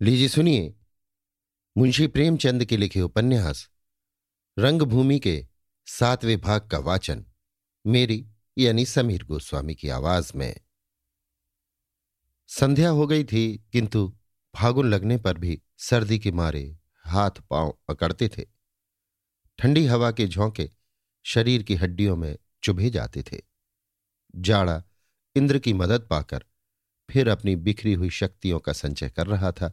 लीजिए, सुनिए। मुंशी प्रेमचंद के लिखे उपन्यास, रंगभूमि के सातवें भाग का वाचन, मेरी यानी समीर गोस्वामी की आवाज़ में। संध्या हो गई थी, किंतु फागुन लगने पर भी सर्दी के मारे हाथ पाँव अकड़ते थे। ठंडी हवा के झोंके शरीर की हड्डियों में चुभे जाते थे। जाड़ा इंद्र की मदद पाकर फिर अपनी बिखरी हुई शक्तियों का संचय कर रहा था।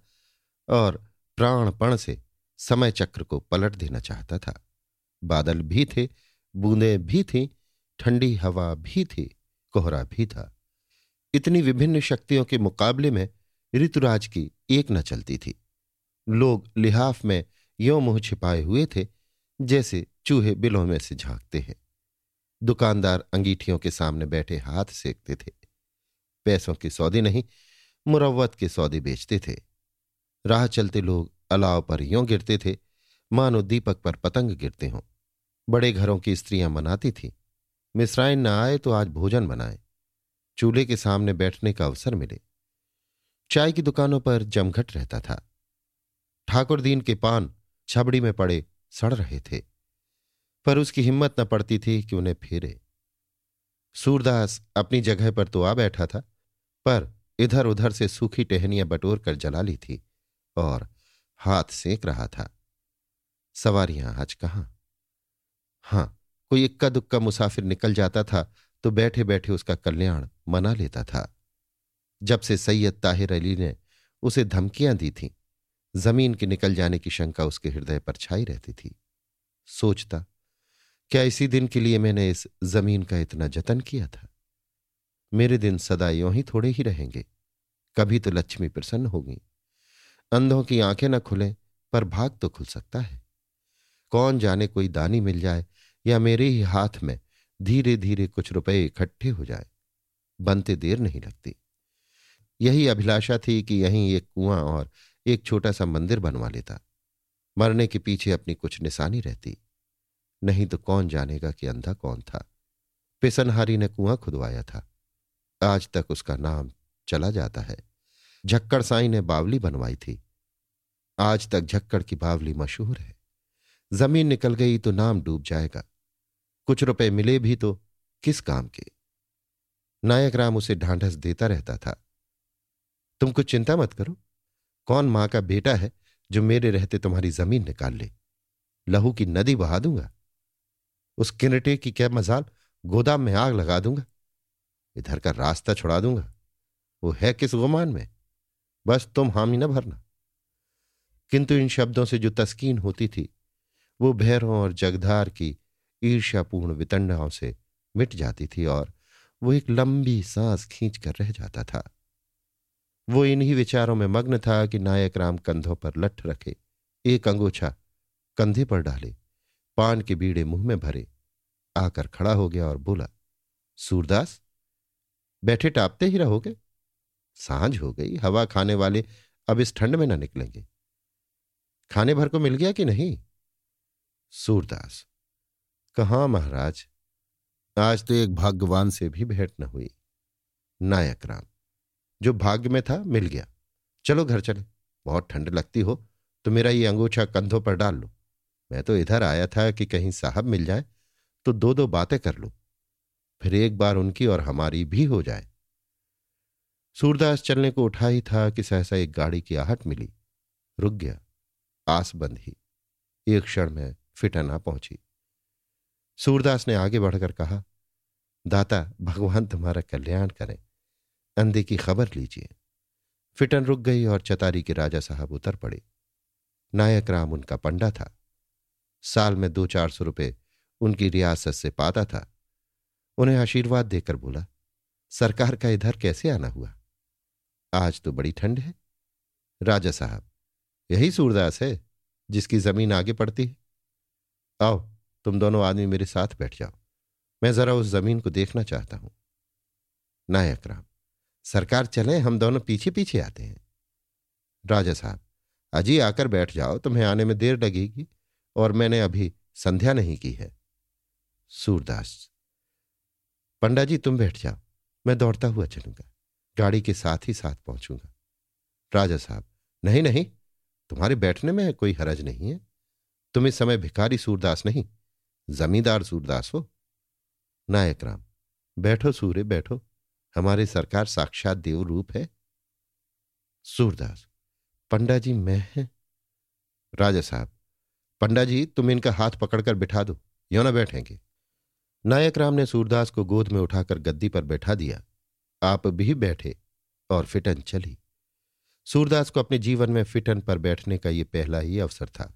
और प्राणपण से समय चक्र को पलट देना चाहता था। बादल भी थे, बूंदें भी थीं, ठंडी हवा भी थी, कोहरा भी था। इतनी विभिन्न शक्तियों के मुकाबले में ऋतुराज की एक न चलती थी। लोग लिहाफ में यो मुँह छिपाए हुए थे, जैसे चूहे बिलों में से झांकते हैं। दुकानदार अंगीठियों के सामने बैठे हाथ सेकते थे। पैसों के सौदे नहीं मुरवत के सौदे बेचते थे। राह चलते लोग अलाव पर यों गिरते थे, मानो दीपक पर पतंग गिरते हों। बड़े घरों की स्त्रियाँ मनाती थीं। मिश्राइन न आए तो आज भोजन बनाए। चूल्हे के सामने बैठने का अवसर मिले। चाय की दुकानों पर जमघट रहता था। ठाकुर दीन के पान छबड़ी में पड़े सड़ रहे थे। पर उसकी हिम्मत न पड़ती थी कि उन्हें फेरे। सूरदास अपनी जगह पर तो आ बैठा था, पर इधर उधर से सूखी टहनियाँ बटोर कर जला ली थी। और हाथ सेक रहा था। सवारियाँ आज कहाँ? हाँ, कोई इक्का दुक्का मुसाफिर निकल जाता था तो बैठे बैठे उसका कल्याण मना लेता था। जब से सैयद ताहिर अली ने उसे धमकियाँ दी थीं, ज़मीन के निकल जाने की शंका उसके हृदय पर छाई रहती थी। सोचता, क्या इसी दिन के लिए मैंने इस ज़मीन का इतना जतन किया था? मेरे दिन सदा यों ही थोड़े ही रहेंगे, कभी तो लक्ष्मी प्रसन्न होगी। अंधों की आँखें न खुलें, पर भाग तो खुल सकता है। कौन जाने कोई दानी मिल जाए, या मेरे ही हाथ में धीरे धीरे कुछ रुपए इकट्ठे हो जाए। बनते देर नहीं लगती। यही अभिलाषा थी कि यहीं एक कुआँ और एक छोटा सा मंदिर बनवा लेता। मरने के पीछे अपनी कुछ निशानी रहती। नहीं तो कौन जानेगा कि अंधा कौन था। पिसनहारी ने कुआँ खुदवाया था। आज तक उसका नाम चला जाता है। झक्कड़ साई ने बावली बनवाई थी। आज तक झक्कड़ की बावली मशहूर है। ज़मीन निकल गई तो नाम डूब जाएगा। कुछ रुपए मिले भी तो किस काम के? नायक राम उसे ढांढस देता रहता था। तुम कुछ चिंता मत करो। कौन माँ का बेटा है जो मेरे रहते तुम्हारी ज़मीन निकाल ले? लहू की नदी बहा दूँगा। उस किनटे की क्या मजाल? गोदाम में आग लगा दूँगा। इधर का रास्ता छुड़ा दूँगा। वो है किस गुमान में? बस तुम हामी न भरना। किंतु इन शब्दों से जो तस्कीन होती थी, वो भैरों और जगधार की ईर्ष्यापूर्ण वितंडाओं से मिट जाती थी और वो एक लंबी सांस खींच कर रह जाता था। वो इन्हीं विचारों में मग्न था कि नायक राम कंधों पर लठ रखे, एक अंगोछा कंधे पर डाले, पान के बीड़े मुँह में भरे, आकर खड़ा हो गया और बोला, सूरदास, बैठे टापते ही रहोगे? साँझ हो गई, हवा खाने वाले अब इस ठंड में न निकलेंगे। खाने भर को मिल गया कि नहीं? सूरदास, कहा महाराज? आज तो एक भाग्यवान से भी भेंट न हुई। नायक राम, जो भाग्य में था, मिल गया। चलो घर चले। बहुत ठंड लगती हो तो मेरा ये अंगूछा कंधों पर डाल लो। मैं तो इधर आया था कि कहीं साहब मिल जाए तो दो दो बातें कर लो। फिर एक बार उनकी और हमारी भी हो जाए। सूरदास चलने को उठा ही था कि सहसा एक गाड़ी की आहट मिली। रुक गया। आस बंद ही। एक क्षण में फिटन पहुँची। सूरदास ने आगे बढ़कर कहा, दाता, भगवान तुम्हारा कल्याण करें। अंधे की खबर लीजिए फिटन रुक गई और चतारी के राजा साहब उतर पड़े। नायक राम उनका पंडा था। साल में दो चार सौ रुपये उनकी रियासत से पाता था। उन्हें आशीर्वाद देकर बोला, सरकार का इधर कैसे आना हुआ? आज तो बड़ी ठंड है। राजा साहब, यही सूरदास है जिसकी ज़मीन आगे पड़ती है। आओ, तुम दोनों आदमी मेरे साथ बैठ जाओ। मैं जरा उस ज़मीन को देखना चाहता हूँ। नायक राम, सरकार चले, हम दोनों पीछे पीछे आते हैं। राजा साहब, अजी आकर बैठ जाओ, तुम्हें आने में देर लगेगी और मैंने अभी संध्या नहीं की है। सूरदास पंडा जी तुम बैठ जाओ, मैं दौड़ता हुआ चलूँगा। गाड़ी के साथ ही साथ पहुंचूँगा। राजा साहब, नहीं नहीं, तुम्हारे बैठने में कोई हरज नहीं है। तुम इस समय भिखारी सूरदास नहीं, जमींदार सूरदास हो। नायक राम, बैठो सूर्य, बैठो। हमारे सरकार साक्षात देव रूप है। सूरदास पंडा जी मैं है। राजा साहब पंडा जी तुम इनका हाथ पकड़कर बिठा दो, यो ना बैठेंगे। नायक राम ने सूरदास को गोद में उठाकर गद्दी पर बैठा दिया। आप भी बैठे और फिटन चली। सूरदास को अपने जीवन में फिटन पर बैठने का यह पहला ही अवसर था।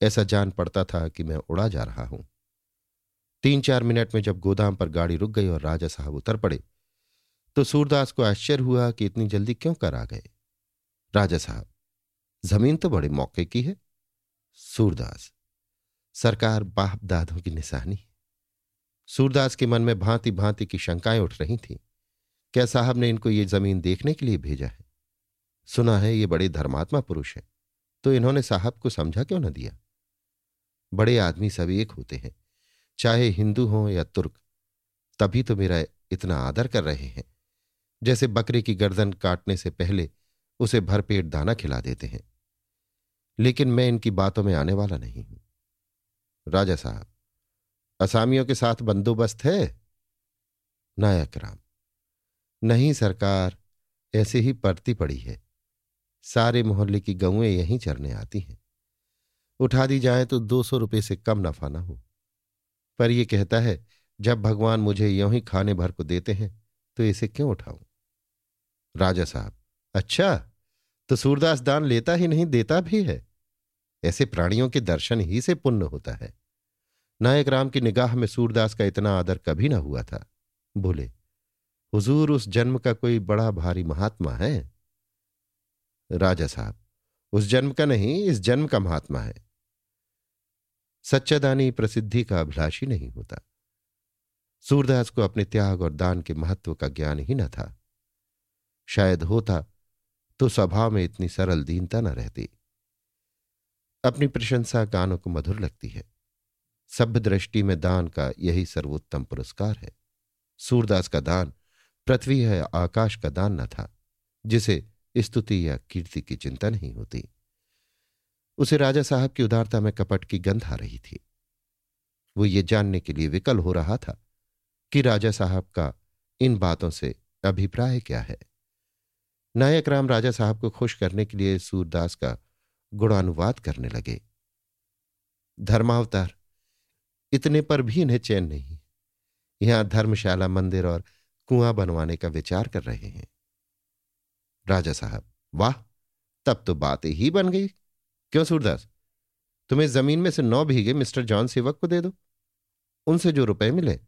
ऐसा जान पड़ता था कि मैं उड़ा जा रहा हूँ। तीन चार मिनट में जब गोदाम पर गाड़ी रुक गई और राजा साहब उतर पड़े तो सूरदास को आश्चर्य हुआ कि इतनी जल्दी क्यों कर आ गए? राजा साहब, ज़मीन तो बड़े मौके की है। सूरदास, सरकार बाप दादों की निशानी। सूरदास के मन में भांति भांति की शंकाएँ उठ रही थीं। क्या साहब ने इनको ये ज़मीन देखने के लिए भेजा है? सुना है ये बड़े धर्मात्मा पुरुष है तो इन्होंने साहब को समझा क्यों ना दिया? बड़े आदमी सब एक होते हैं, चाहे हिंदू हों या तुर्क, तभी तो मेरा इतना आदर कर रहे हैं। जैसे बकरे की गर्दन काटने से पहले उसे भरपेट दाना खिला देते हैं। लेकिन मैं इनकी बातों में आने वाला नहीं हूँ। राजा साहब, असामियों के साथ बंदोबस्त है? नायक राम नहीं सरकार, ऐसे ही पड़ती पड़ी है। सारे मोहल्ले की गऊएँ यहीं चरने आती हैं। उठा दी जाए तो दो सौ रुपये से कम नफा ना हो। पर यह कहता है, जब भगवान मुझे यों ही खाने भर को देते हैं तो इसे क्यों उठाऊं? राजा साहब अच्छा तो सूरदास दान लेता ही नहीं, देता भी है। ऐसे प्राणियों के दर्शन ही से पुण्य होता है। नायक राम की निगाह में सूरदास का इतना आदर कभी ना हुआ था। बोले हुजूर उस जन्म का कोई बड़ा भारी महात्मा है? राजा साहब, उस जन्म का नहीं, इस जन्म का महात्मा है। सच्चा दानी प्रसिद्धि का अभिलाषी नहीं होता। सूरदास को अपने त्याग और दान के महत्व का ज्ञान ही न था। शायद होता तो स्वभाव में इतनी सरल दीनता न रहती। अपनी प्रशंसा कानों को मधुर लगती है। सभ्य दृष्टि में दान का यही सर्वोत्तम पुरस्कार है। सूरदास का दान पृथ्वी है आकाश का दान न था, जिसे स्तुति या कीर्ति की चिंता नहीं होती। उसे राजा साहब की उदारता में कपट की गंध आ रही थी। वो ये जानने के लिए विकल हो रहा था कि राजा साहब का इन बातों से अभिप्राय क्या है। नायक राम राजा साहब को खुश करने के लिए सूरदास का गुणानुवाद करने लगे। धर्मावतार, इतने पर भी इन्हें चैन नहीं। यहाँ धर्मशाला, मंदिर और कुआँ बनवाने का विचार कर रहे हैं। राजा साहब, वाह, तब तो बात ही बन गई। क्यों सूरदास, तुम्हें ज़मीन में से नौ भीगे मिस्टर जॉन सेवक को दे दो। उनसे जो रुपए मिले,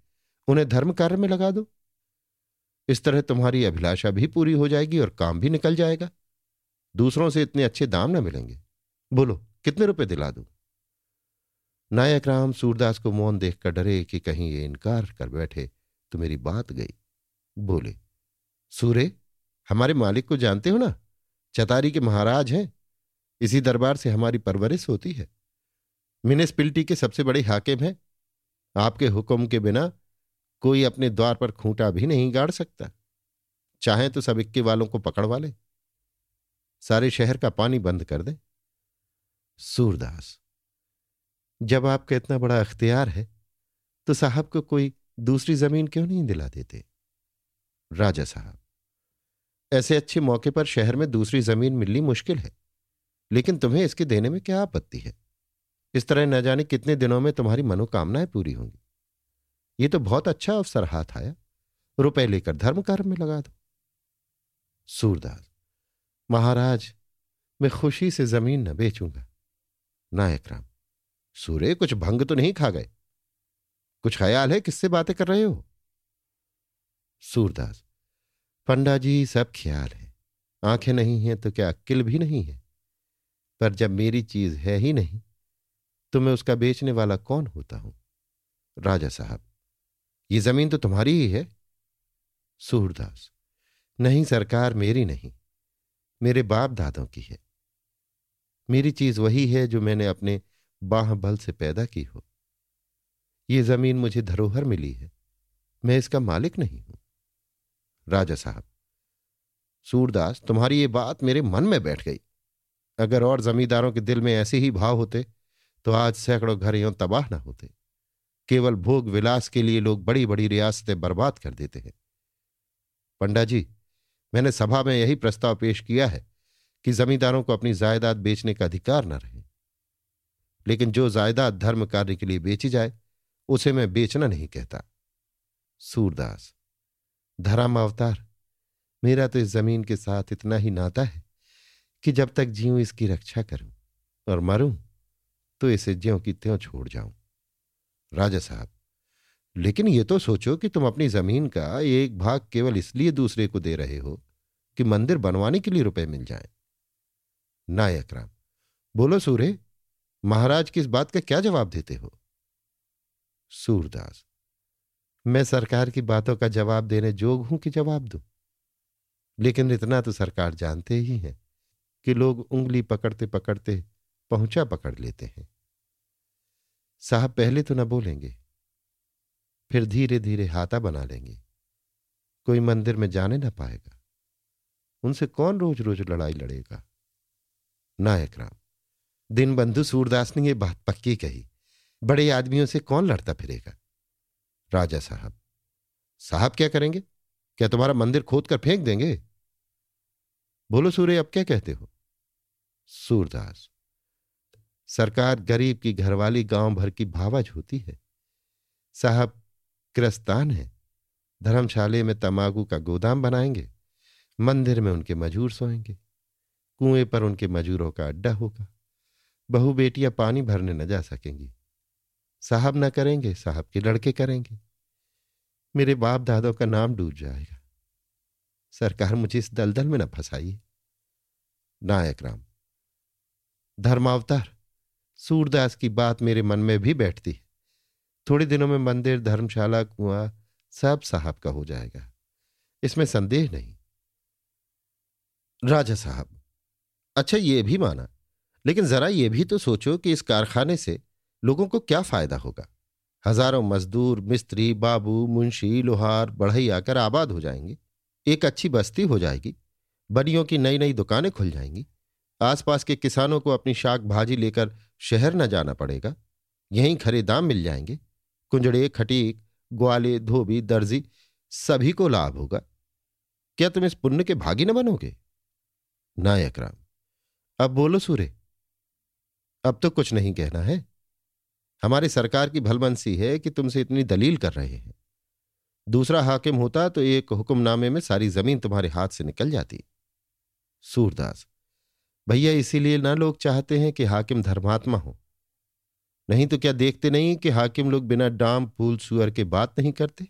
उन्हें धर्म कार्य में लगा दो। इस तरह तुम्हारी अभिलाषा भी पूरी हो जाएगी और काम भी निकल जाएगा। दूसरों से इतने अच्छे दाम न मिलेंगे। बोलो, कितने रुपए दिला दू? नायक राम सूरदास को मौन देखकर डरे कि कहीं ये इनकार कर बैठे तो मेरी बात गई। बोले, सूर्य, हमारे मालिक को जानते हो ना? चतारी के महाराज हैं। इसी दरबार से हमारी परवरिश होती है। म्यूनिसपिलिटी के सबसे बड़े हाकिम हैं। आपके हुक्म के बिना कोई अपने द्वार पर खूंटा भी नहीं गाड़ सकता। चाहे तो सब इक्के वालों को पकड़वा ले। सारे शहर का पानी बंद कर दे। सूरदास, जब आपका इतना बड़ा अख्तियार है तो साहब को कोई दूसरी ज़मीन क्यों नहीं दिला देते? राजा साहब। ऐसे अच्छे मौके पर शहर में दूसरी ज़मीन मिलनी मुश्किल है, लेकिन तुम्हें इसके देने में क्या आपत्ति है? इस तरह न जाने कितने दिनों में तुम्हारी मनोकामनाएँ पूरी होंगी। ये तो बहुत अच्छा अवसर हाथ आया। रुपए लेकर धर्म कर्म में लगा दो। सूरदास, महाराज, मैं खुशी से ज़मीन न बेचूँगा। नायक राम, सूर्य कुछ भंग तो नहीं खा गए। कुछ ख्याल है किससे बातें कर रहे हो? सूरदास पंडा जी सब ख्याल है। आँखें नहीं हैं तो क्या अक्ल भी नहीं है? पर जब मेरी चीज़ है ही नहीं तो मैं उसका बेचने वाला कौन होता हूँ? राजा साहब, ये ज़मीन तो तुम्हारी ही है। सूरदास, नहीं सरकार मेरी नहीं, मेरे बाप दादों की है। मेरी चीज़ वही है जो मैंने अपने बाह बल से पैदा की हो। ये ज़मीन मुझे धरोहर मिली है, मैं इसका मालिक नहीं हूँ। राजा साहब। सूरदास, तुम्हारी ये बात मेरे मन में बैठ गई। अगर और जमींदारों के दिल में ऐसे ही भाव होते तो आज सैकड़ों घर यूँ तबाह न होते। केवल भोग विलास के लिए लोग बड़ी बड़ी रियासतें बर्बाद कर देते हैं। पंडा जी मैंने सभा में यही प्रस्ताव पेश किया है कि जमींदारों को अपनी जायदाद बेचने का अधिकार न रहे। लेकिन जो जायदाद धर्म कार्य के लिए बेची जाए, उसे मैं बेचना नहीं कहता। सूरदास धर्म अवतार मेरा तो इस ज़मीन के साथ इतना ही नाता है कि जब तक जीऊं इसकी रक्षा करूँ और मरूं तो इसे ज्यों की त्यों छोड़ जाऊँ। राजा साहब, लेकिन ये तो सोचो कि तुम अपनी ज़मीन का एक भाग केवल इसलिए दूसरे को दे रहे हो कि मंदिर बनवाने के लिए रुपए मिल जाए। नायक राम, बोलो सूर्य, महाराज की इस बात का क्या जवाब देते हो? सूरदास मैं सरकार की बातों का जवाब देने जोग हूँ कि जवाब दूँ? लेकिन इतना तो सरकार जानते ही है कि लोग उंगली पकड़ते पकड़ते पहुँचा पकड़ लेते हैं। साहब पहले तो न बोलेंगे, फिर धीरे धीरे हाथा बना लेंगे। कोई मंदिर में जाने ना पाएगा। उनसे कौन रोज रोज लड़ाई लड़ेगा? नायक राम दिन बंधु सूरदास ने यह बात पक्की कही। बड़े आदमियों से कौन लड़ता फिरेगा? राजा साहब। साहब क्या करेंगे? क्या तुम्हारा मंदिर खोद कर फेंक देंगे? बोलो सूर्य, अब क्या कहते हो? सूरदास, सरकार गरीब की घरवाली गाँव भर की भावज होती है। साहब, क्रस्तान है। धर्मशाले में तमाकू का गोदाम बनाएँगे। मंदिर में उनके मजूर सोएँगे। कुएँ पर उनके मजूरों का अड्डा होगा। बहु बेटियाँ पानी भरने न जा सकेंगी। साहब ना करेंगे, साहब के लड़के करेंगे। मेरे बाप दादों का नाम डूब जाएगा। सरकार मुझे इस दलदल में न फंसाइए। नायक राम, धर्मावतार, सूरदास की बात मेरे मन में भी बैठती है। थोड़े दिनों में मंदिर, धर्मशाला, कुआँ, सब साहब का हो जाएगा। इसमें संदेह नहीं। राजा साहब अच्छा ये भी माना, लेकिन जरा ये भी तो सोचो कि इस कारखाने से लोगों को क्या फ़ायदा होगा? हज़ारों मजदूर, मिस्त्री, बाबू, मुंशी, लोहार, बढ़ई आकर आबाद हो जाएँगे। एक अच्छी बस्ती हो जाएगी। बनियों की नई नई दुकानें खुल जाएँगी। आसपास के किसानों को अपनी शाक भाजी लेकर शहर न जाना पड़ेगा। यहीं खरे दाम मिल जाएँगे। कुंजड़े, खटीक, ग्वाले, धोबी, दर्जी, सभी को लाभ होगा। क्या तुम इस पुण्य के भागी न बनोगे? नायक राम अब बोलो सूर्य। अब तो कुछ नहीं कहना है। हमारी सरकार की भलमनसी है कि तुमसे इतनी दलील कर रहे हैं। दूसरा हाकिम होता तो एक हुक्मनामे में सारी ज़मीन तुम्हारे हाथ से निकल जाती। सूरदास, भैया इसीलिए ना लोग चाहते हैं कि हाकिम धर्मात्मा हो। नहीं तो क्या देखते नहीं कि हाकिम लोग बिना डाम, फूल, सुअर के बात नहीं करते?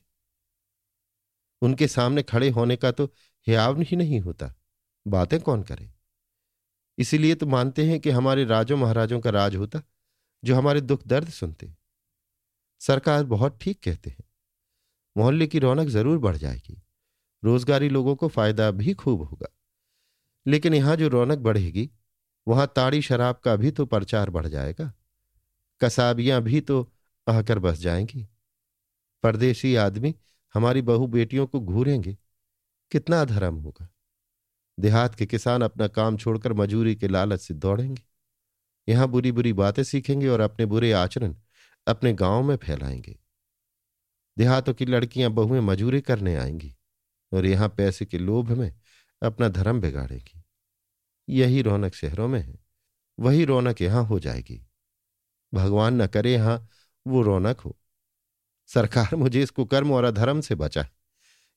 उनके सामने खड़े होने का तो हियाव ही नहीं होता। बातें कौन करे? इसीलिए तो मानते हैं कि हमारे राजों महाराजों का राज होता। जो हमारे दुख दर्द सुनते सरकार बहुत ठीक कहते हैं। मोहल्ले की रौनक ज़रूर बढ़ जाएगी। रोजगारी लोगों को फ़ायदा भी खूब होगा। लेकिन यहाँ जो रौनक बढ़ेगी, वहाँ ताड़ी शराब का भी तो प्रचार बढ़ जाएगा। कसाबियाँ भी तो आकर बस जाएँगी। परदेशी आदमी हमारी बहु बेटियों को घूरेंगे। कितना धर्म होगा। देहात के किसान अपना काम छोड़कर मजूरी के लालच से दौड़ेंगे। यहाँ बुरी बुरी बातें सीखेंगे और अपने बुरे आचरण अपने गाँव में फैलाएँगे। देहातों की लड़कियाँ बहुएँ मजूरी करने आएँगी और यहाँ पैसे के लोभ में अपना धर्म बिगाड़ेगी। यही रौनक शहरों में है, वही रौनक यहाँ हो जाएगी। भगवान न करे यहाँ वो रौनक हो। सरकार मुझे इस कुकर्म और अधर्म से बचाए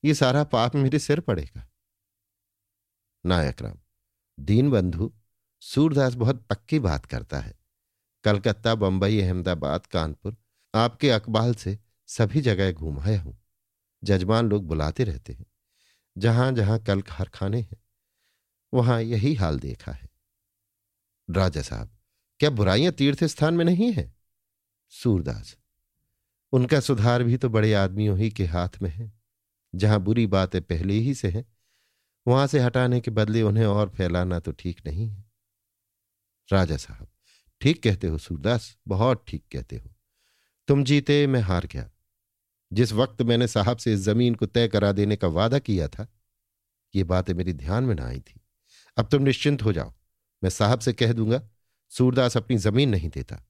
ये सारा पाप मेरे सिर पड़ेगा। नायक राम दीन बंधु सूरदास बहुत पक्की बात करता है। कलकत्ता, बंबई, अहमदाबाद, कानपुर, आपके अकबाल से सभी जगह घूमाया हूँ। जजमान लोग बुलाते रहते हैं। जहाँ जहाँ कल कारखाने हैं, वहाँ यही हाल देखा है। राजा साहब, क्या बुराइयाँ तीर्थ स्थान में नहीं है? सूरदास, उनका सुधार भी तो बड़े आदमियों ही के हाथ में है। जहाँ बुरी बातें पहले ही से हैं, वहाँ से हटाने के बदले उन्हें और फैलाना तो ठीक नहीं है। राजा साहब, ठीक कहते हो सूरदास, बहुत ठीक कहते हो। तुम जीते, मैं हार गया। जिस वक्त मैंने साहब से इस ज़मीन को तय करा देने का वादा किया था, ये बातें मेरी ध्यान में ना आई थी। अब तुम निश्चिंत हो जाओ। मैं साहब से कह दूँगा, सूरदास अपनी ज़मीन नहीं देता।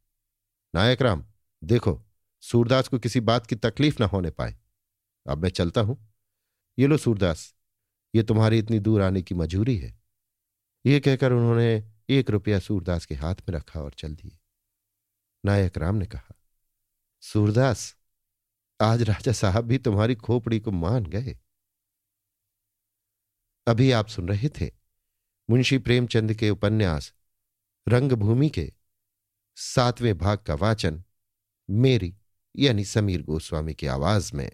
नायक राम, देखो, सूरदास को किसी बात की तकलीफ़ ना होने पाए। अब मैं चलता हूँ। ये लो सूरदास, ये तुम्हारी इतनी दूर आने की मजूरी है। ये कहकर उन्होंने एक रुपया सूरदास के हाथ में रखा और चल दिए। नायक राम ने कहा, सूरदास, आज राजा साहब भी तुम्हारी खोपड़ी को मान गए। अभी आप सुन रहे थे मुंशी प्रेमचंद के उपन्यास रंगभूमि के सातवें भाग का वाचन मेरी यानी समीर गोस्वामी की आवाज़ में।